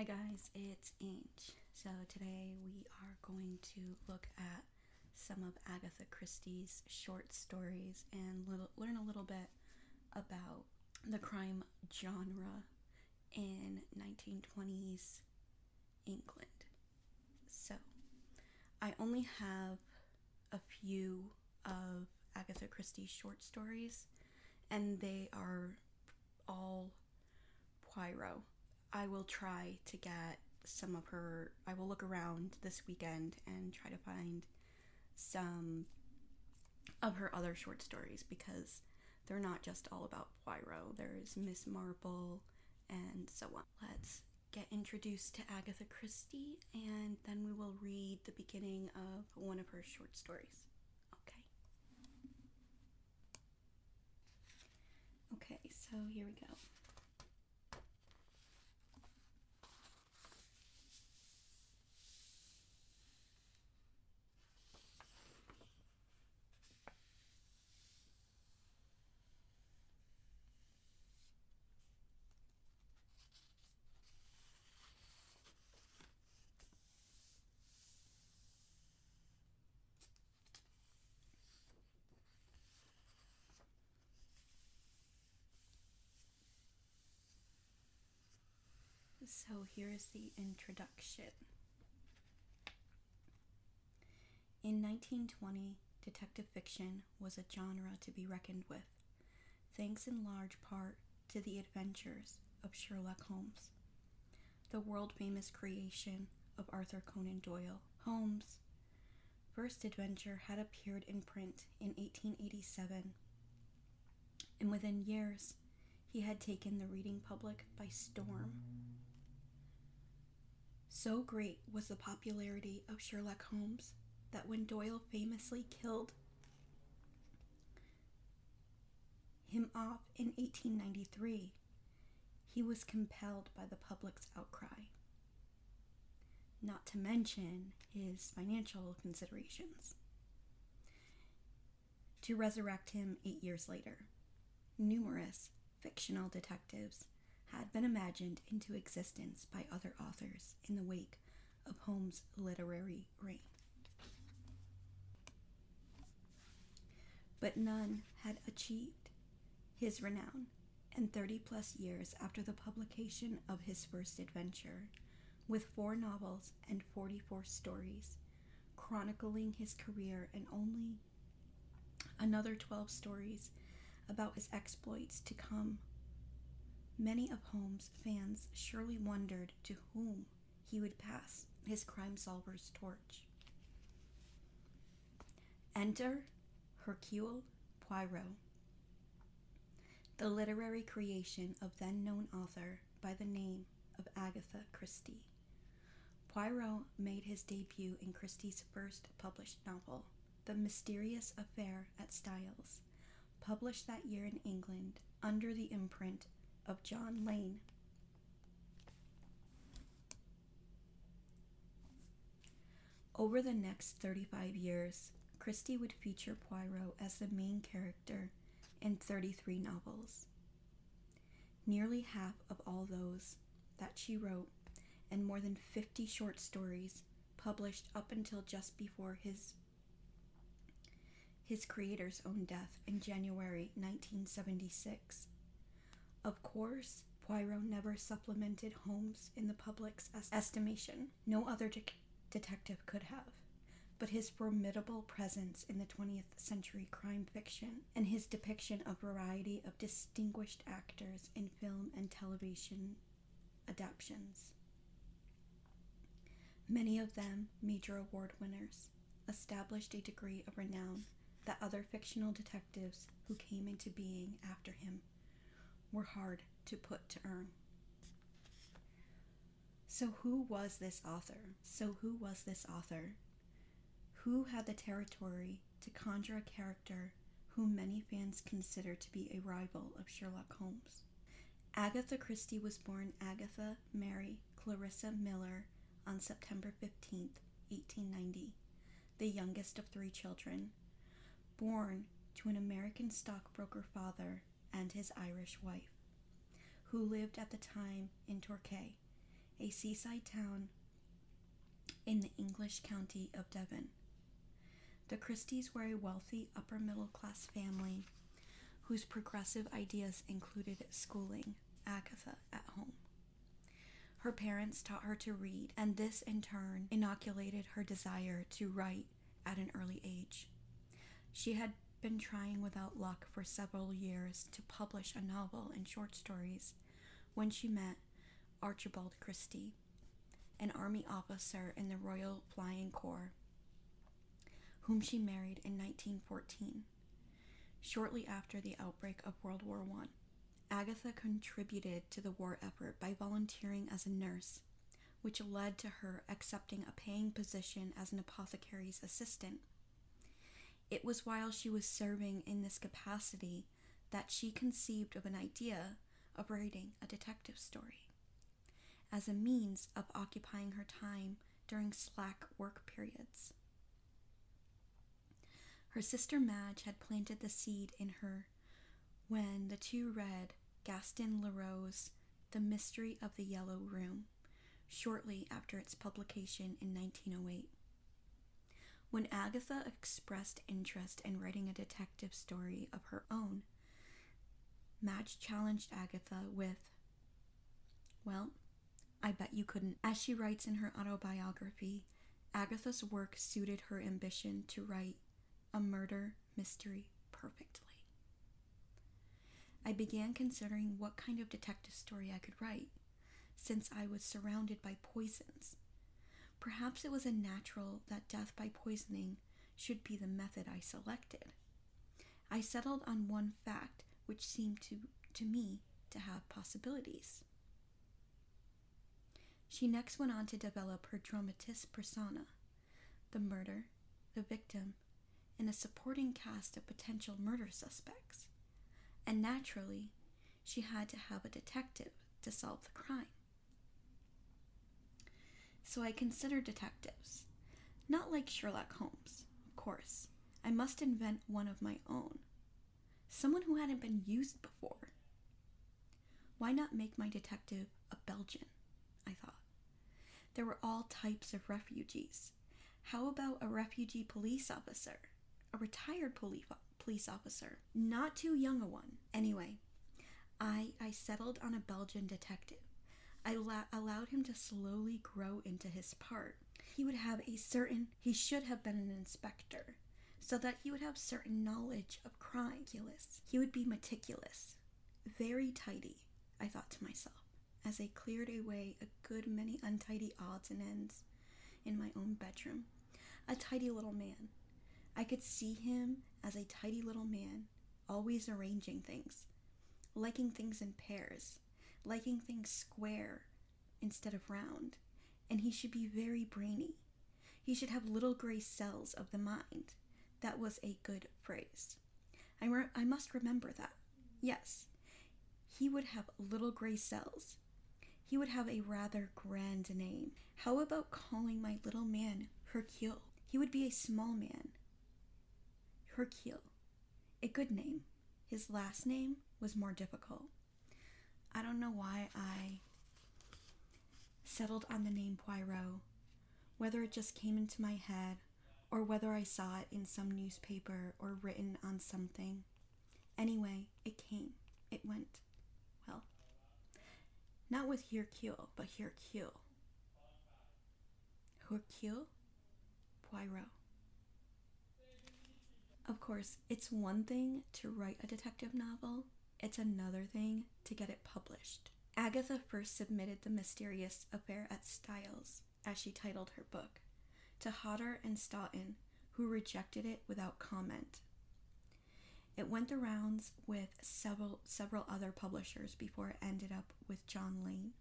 Hi guys, it's Ange. So today we are going to look at some of Agatha Christie's short stories and little, learn a little bit about the crime genre in 1920s England. So I only have a few of Agatha Christie's short stories, and they are all Poirot. I will try to get some of her, I will look around this weekend and try to find some of her other short stories because they're not just all about Poirot. There's Miss Marple and so on. Let's get introduced to Agatha Christie and then we will read the beginning of one of her short stories. Okay. Okay, so here we go. So here's the introduction. In 1920, detective fiction was a genre to be reckoned with, thanks in large part to the adventures of Sherlock Holmes, the world famous creation of Arthur Conan Doyle. Holmes' first adventure had appeared in print in 1887, and within years, he had taken the reading public by storm. So great was the popularity of Sherlock Holmes that when Doyle famously killed him off in 1893, he was compelled by the public's outcry. Not to mention his financial considerations. To resurrect him eight years later, numerous fictional detectives had been imagined into existence by other authors in the wake of Holmes' literary reign. But none had achieved his renown, and 30 plus years after the publication of his first adventure, with four novels and 44 stories, chronicling his career and only another 12 stories about his exploits to come Many of Holmes' fans surely wondered to whom he would pass his crime solver's torch. Enter Hercule Poirot, the literary creation of then known author by the name of Agatha Christie. Poirot made his debut in Christie's first published novel, The Mysterious Affair at Styles, published that year in England under the imprint of John Lane. Over the next 35 years, Christie would feature Poirot as the main character in 33 novels. Nearly half of all those that she wrote, and more than 50 short stories published up until just before his his creator's own death in January 1976. Of course, Poirot never supplemented Holmes in the public's estimation. No other de- detective could have. But his formidable presence in the 20th century crime fiction and his depiction of a variety of distinguished actors in film and television adaptations. Many of them major award winners, established a degree of renown that other fictional detectives who came into being after him were hard to put to earn. So, who was this author? So, who was this author? Who had the territory to conjure a character whom many fans consider to be a rival of Sherlock Holmes? Agatha Christie was born Agatha Mary Clarissa Miller on September 15, 1890, the youngest of three children, born to an American stockbroker father and his Irish wife, who lived at the time in Torquay, a seaside town in the English county of Devon. The Christies were a wealthy upper middle class family whose progressive ideas included schooling Agatha at home. Her parents taught her to read, and this in turn inoculated her desire to write at an early age. She had been trying without luck for several years to publish a novel and short stories when she met Archibald Christie, an army officer in the Royal Flying Corps, whom she married in 1914. Shortly after the outbreak of World War I, Agatha contributed to the war effort by volunteering as a nurse, which led to her accepting a paying position as an apothecary's assistant. It was while she was serving in this capacity that she conceived of an idea of writing a detective story as a means of occupying her time during slack work periods. Her sister Madge had planted the seed in her when the two read Gaston Leroux's The Mystery of the Yellow Room shortly after its publication in 1908. When Agatha expressed interest in writing a detective story of her own, Madge challenged Agatha with, Well, I bet you couldn't. As she writes in her autobiography, Agatha's work suited her ambition to write a murder mystery perfectly. I began considering what kind of detective story I could write, since I was surrounded by poisons. Perhaps it was a natural that death by poisoning should be the method I selected. I settled on one fact which seemed to, to me to have possibilities. She next went on to develop her dramatis persona, the murder, the victim, and a supporting cast of potential murder suspects. And naturally, she had to have a detective to solve the crime. So I considered detectives. Not like Sherlock Holmes, of course. I must invent one of my own. Someone who hadn't been used before. Why not make my detective a Belgian? I thought. There were all types of refugees. How about a refugee police officer? A retired police police officer, not too young a one. Anyway, I I settled on a Belgian detective. I la- allowed him to slowly grow into his part. He would have a certain he should have been an inspector, so that he would have certain knowledge of crime. He would be meticulous, very tidy, I thought to myself as I cleared away a good many untidy odds and ends in my own bedroom. A tidy little man. I could see him as a tidy little man, always arranging things, liking things in pairs, liking things square instead of round, and he should be very brainy. He should have little gray cells of the mind. That was a good phrase. I, re- I must remember that. Yes, he would have little gray cells he would have a rather grand name. How about calling my little man Hercule? He would be a small man. Hercule. A good name. His last name was more difficult. I don't know why I settled on the name Poirot, whether it just came into my head or whether I saw it in some newspaper or written on something. Anyway, it came. It went. Well, not with Hercule, but Hercule. Hercule Poirot. Of course, it's one thing to write a detective novel, it's another thing to get it published. Agatha first submitted The Mysterious Affair at Styles, as she titled her book, to Hodder and Stoughton, who rejected it without comment. It went the rounds with several several other publishers before it ended up with John Lane.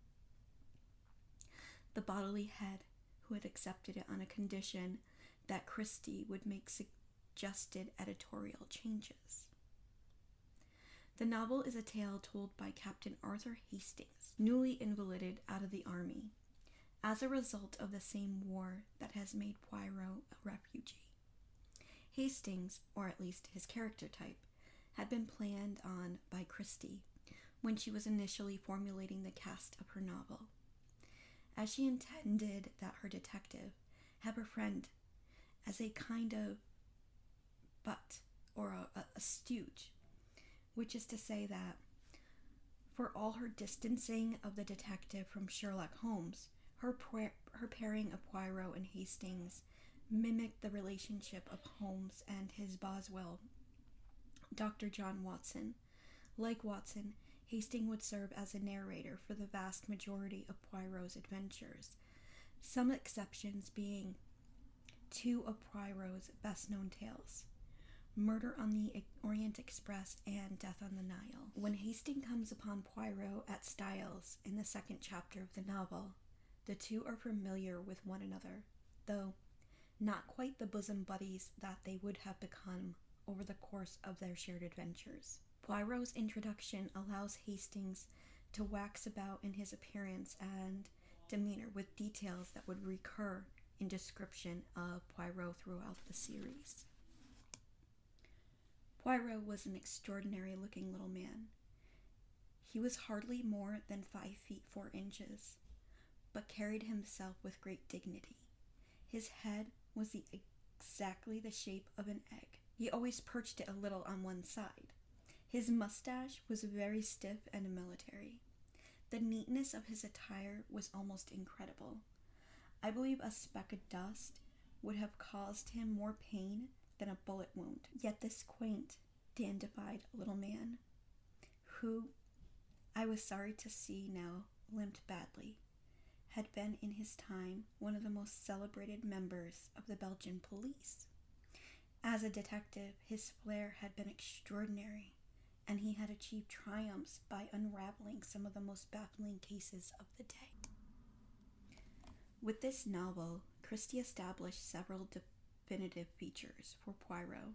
The Bodley Head who had accepted it on a condition that Christie would make suggested editorial changes. The novel is a tale told by Captain Arthur Hastings, newly invalided out of the army, as a result of the same war that has made Poirot a refugee. Hastings, or at least his character type, had been planned on by Christie when she was initially formulating the cast of her novel. as she intended that her detective have a friend as a kind of butt or a, a, a stooge, which is to say that for all her distancing of the detective from Sherlock Holmes, her, her pairing of Poirot and Hastings mimicked the relationship of Holmes and his Boswell, Dr. John Watson. Like Watson, Hastings would serve as a narrator for the vast majority of Poirot's adventures, some exceptions being two of Poirot's best known tales Murder on the Orient Express and Death on the Nile. When Hastings comes upon Poirot at Styles in the second chapter of the novel, the two are familiar with one another, though not quite the bosom buddies that they would have become over the course of their shared adventures. Poirot's introduction allows Hastings to wax about in his appearance and demeanor with details that would recur in description of Poirot throughout the series. Poirot was an extraordinary looking little man. He was hardly more than five feet four inches, but carried himself with great dignity. His head was the, exactly the shape of an egg. He always perched it a little on one side. His mustache was very stiff and military. The neatness of his attire was almost incredible. I believe a speck of dust would have caused him more pain than a bullet wound. Yet this quaint, dandified little man, who I was sorry to see now limped badly, had been in his time one of the most celebrated members of the Belgian police. As a detective, his flair had been extraordinary, and he had achieved triumphs by unraveling some of the most baffling cases of the day. With this novel, Christie established several definitive features for Poirot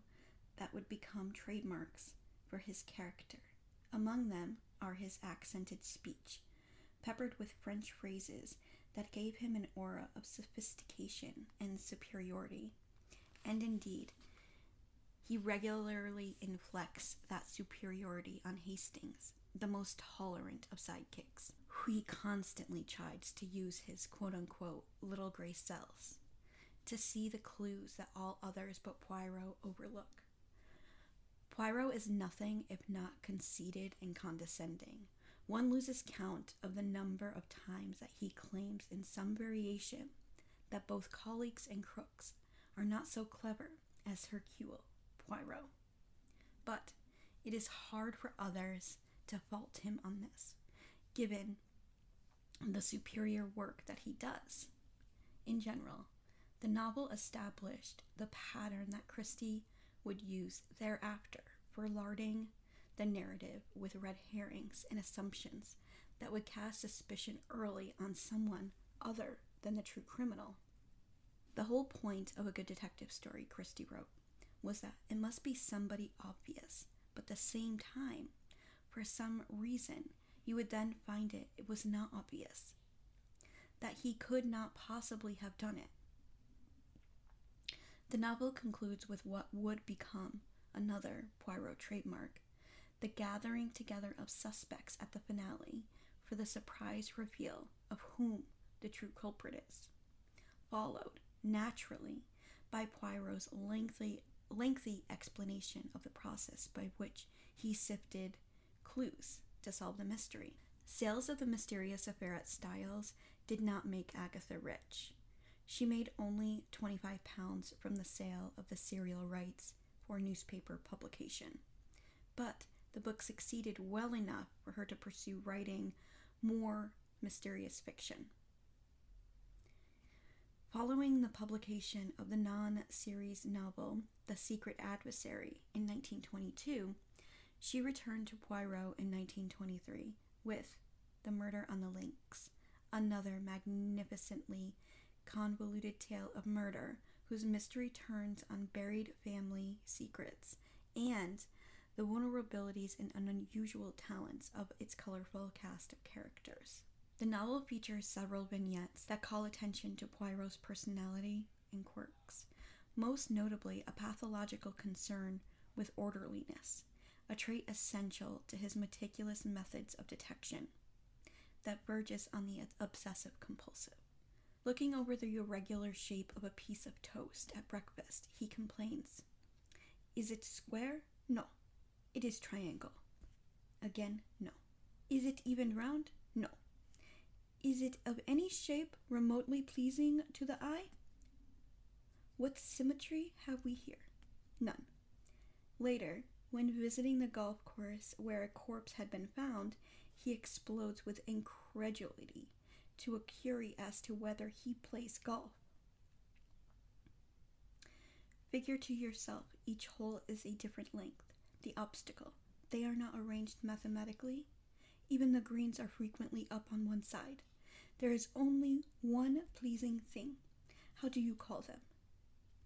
that would become trademarks for his character. Among them are his accented speech, peppered with French phrases that gave him an aura of sophistication and superiority. And indeed, he regularly inflects that superiority on Hastings, the most tolerant of sidekicks, who he constantly chides to use his quote unquote little gray cells to see the clues that all others but Poirot overlook. Poirot is nothing if not conceited and condescending. One loses count of the number of times that he claims in some variation that both colleagues and crooks are not so clever as Hercule Poirot. But it is hard for others to fault him on this, given the superior work that he does. In general, the novel established the pattern that Christie would use thereafter for larding the narrative with red herrings and assumptions that would cast suspicion early on someone other than the true criminal. The whole point of a good detective story, Christie wrote, was that it must be somebody obvious, but at the same time, for some reason, you would then find it it was not obvious, that he could not possibly have done it. The novel concludes with what would become another Poirot trademark the gathering together of suspects at the finale for the surprise reveal of whom the true culprit is, followed naturally by Poirot's lengthy, lengthy explanation of the process by which he sifted clues to solve the mystery. Sales of the mysterious affair at Styles did not make Agatha rich. She made only 25 pounds from the sale of the serial rights for newspaper publication. But the book succeeded well enough for her to pursue writing more mysterious fiction. Following the publication of the non series novel The Secret Adversary in 1922, she returned to Poirot in 1923 with The Murder on the Links, another magnificently convoluted tale of murder whose mystery turns on buried family secrets and the vulnerabilities and unusual talents of its colorful cast of characters. The novel features several vignettes that call attention to Poirot's personality and quirks, most notably a pathological concern with orderliness, a trait essential to his meticulous methods of detection. that verges on the obsessive compulsive. Looking over the irregular shape of a piece of toast at breakfast, he complains. Is it square? No. It is triangle. Again, no. Is it even round? No. Is it of any shape remotely pleasing to the eye? What symmetry have we here? None. Later, when visiting the golf course where a corpse had been found, he explodes with incredulity to a query as to whether he plays golf. Figure to yourself each hole is a different length. The obstacle. They are not arranged mathematically. Even the greens are frequently up on one side. There is only one pleasing thing. How do you call them?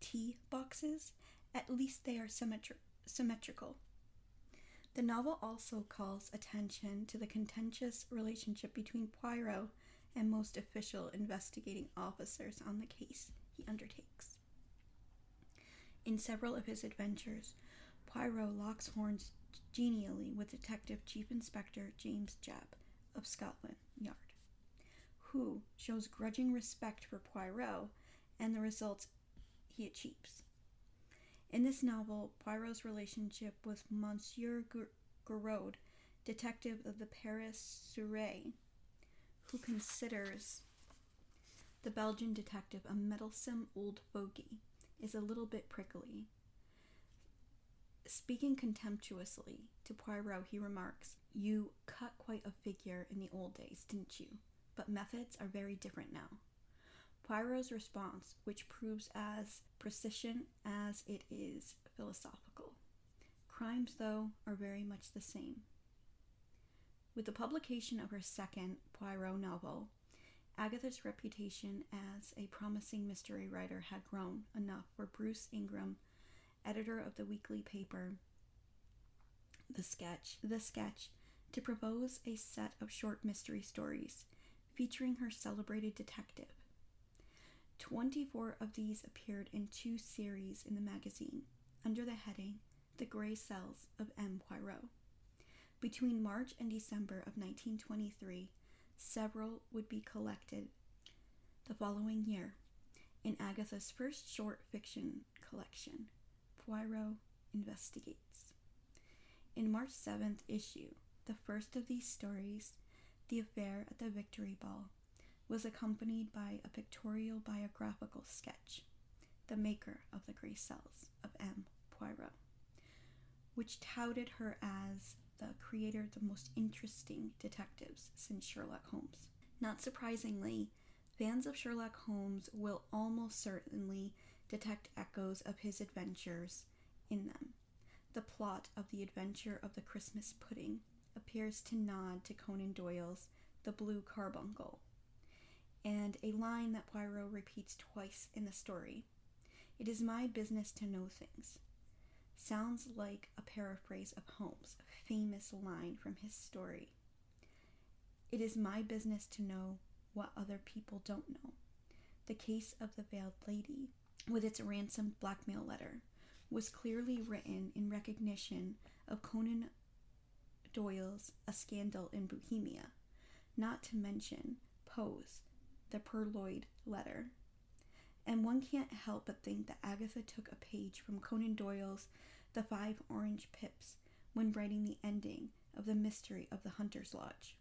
Tee boxes? At least they are symmetri- symmetrical. The novel also calls attention to the contentious relationship between Poirot and most official investigating officers on the case he undertakes. In several of his adventures, Poirot locks horns genially with Detective Chief Inspector James Japp of Scotland Yard, who shows grudging respect for Poirot and the results he achieves. In this novel, Poirot's relationship with Monsieur Giraud, detective of the Paris Sûreté, who considers the Belgian detective a meddlesome old fogey, is a little bit prickly. Speaking contemptuously to Poirot, he remarks, You cut quite a figure in the old days, didn't you? But methods are very different now. Poirot's response, which proves as precision as it is philosophical. Crimes, though, are very much the same. With the publication of her second Poirot novel, Agatha's reputation as a promising mystery writer had grown enough for Bruce Ingram, editor of the weekly paper The Sketch, The Sketch, to propose a set of short mystery stories featuring her celebrated detective. 24 of these appeared in two series in the magazine under the heading The Grey Cells of M. Poirot. Between March and December of 1923, several would be collected the following year in Agatha's first short fiction collection, Poirot Investigates. In March 7th issue, the first of these stories, The Affair at the Victory Ball, was accompanied by a pictorial biographical sketch, The Maker of the Grey Cells of M. Poirot, which touted her as the creator of the most interesting detectives since Sherlock Holmes. Not surprisingly, fans of Sherlock Holmes will almost certainly detect echoes of his adventures in them. The plot of The Adventure of the Christmas Pudding appears to nod to Conan Doyle's The Blue Carbuncle, and a line that Poirot repeats twice in the story. It is my business to know things. Sounds like a paraphrase of Holmes' famous line from his story. It is my business to know what other people don't know. The case of the veiled lady, with its ransomed blackmail letter, was clearly written in recognition of Conan Doyle's A Scandal in Bohemia, not to mention Poe's The Purloined Letter. And one can't help but think that Agatha took a page from Conan Doyle's The Five Orange Pips when writing the ending of The Mystery of the Hunter's Lodge.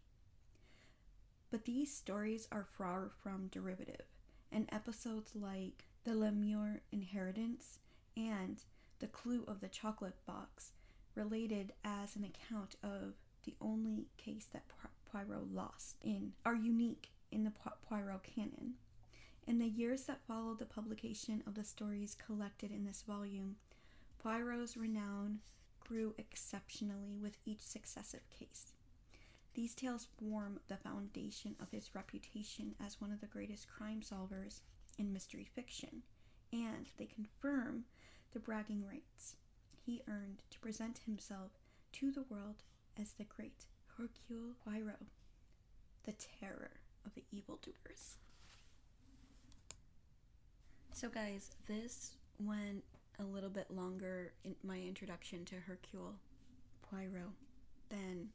But these stories are far from derivative, and episodes like The Lemesurier Inheritance and The Clue of the Chocolate Box, related as an account of the only case that Poirot lost in, are unique in the Poirot canon. In the years that followed the publication of the stories collected in this volume, Poirot's renown grew exceptionally with each successive case. These tales form the foundation of his reputation as one of the greatest crime solvers in mystery fiction, and they confirm the bragging rights he earned to present himself to the world as the great Hercule Poirot, the terror of the evildoers. So, guys, this went a little bit longer in my introduction to Hercule Poirot than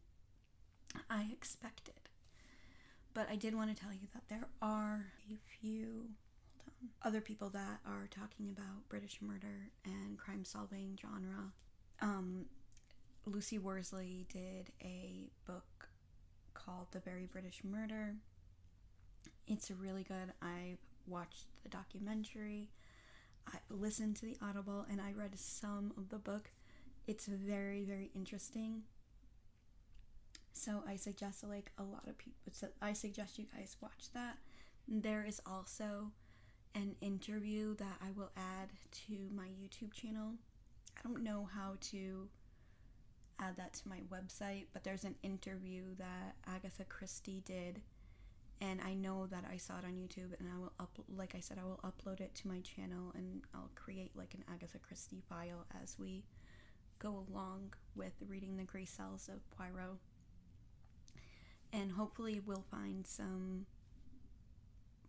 I expected. but I did want to tell you that there are a few on, other people that are talking about British murder and crime solving genre. Um, Lucy Worsley did a book called The Very British Murder. It's really good. I've watched the documentary, I listened to the Audible, and I read some of the book. It's very, very interesting. So I suggest like a lot of people. So I suggest you guys watch that. There is also an interview that I will add to my YouTube channel. I don't know how to add that to my website, but there's an interview that Agatha Christie did and I know that I saw it on YouTube and I will up like I said I will upload it to my channel and I'll create like an Agatha Christie file as we go along with reading the Gray Cells of Poirot. And hopefully we'll find some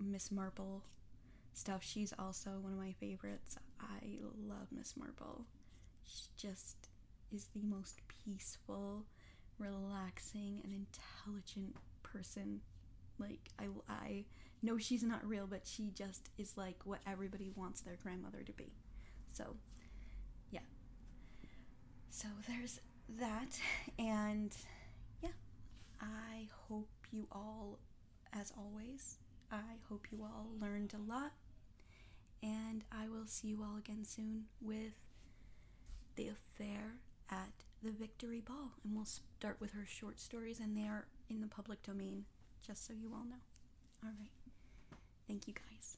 Miss Marple stuff. She's also one of my favorites. I love Miss Marple. She just is the most peaceful, relaxing, and intelligent person. Like I, I know she's not real, but she just is like what everybody wants their grandmother to be. So, yeah. So there's that, and yeah, I hope you all, as always, I hope you all learned a lot, and I will see you all again soon with the affair at the Victory Ball. And we'll start with her short stories, and they are in the public domain, just so you all know. All right. Thank you guys.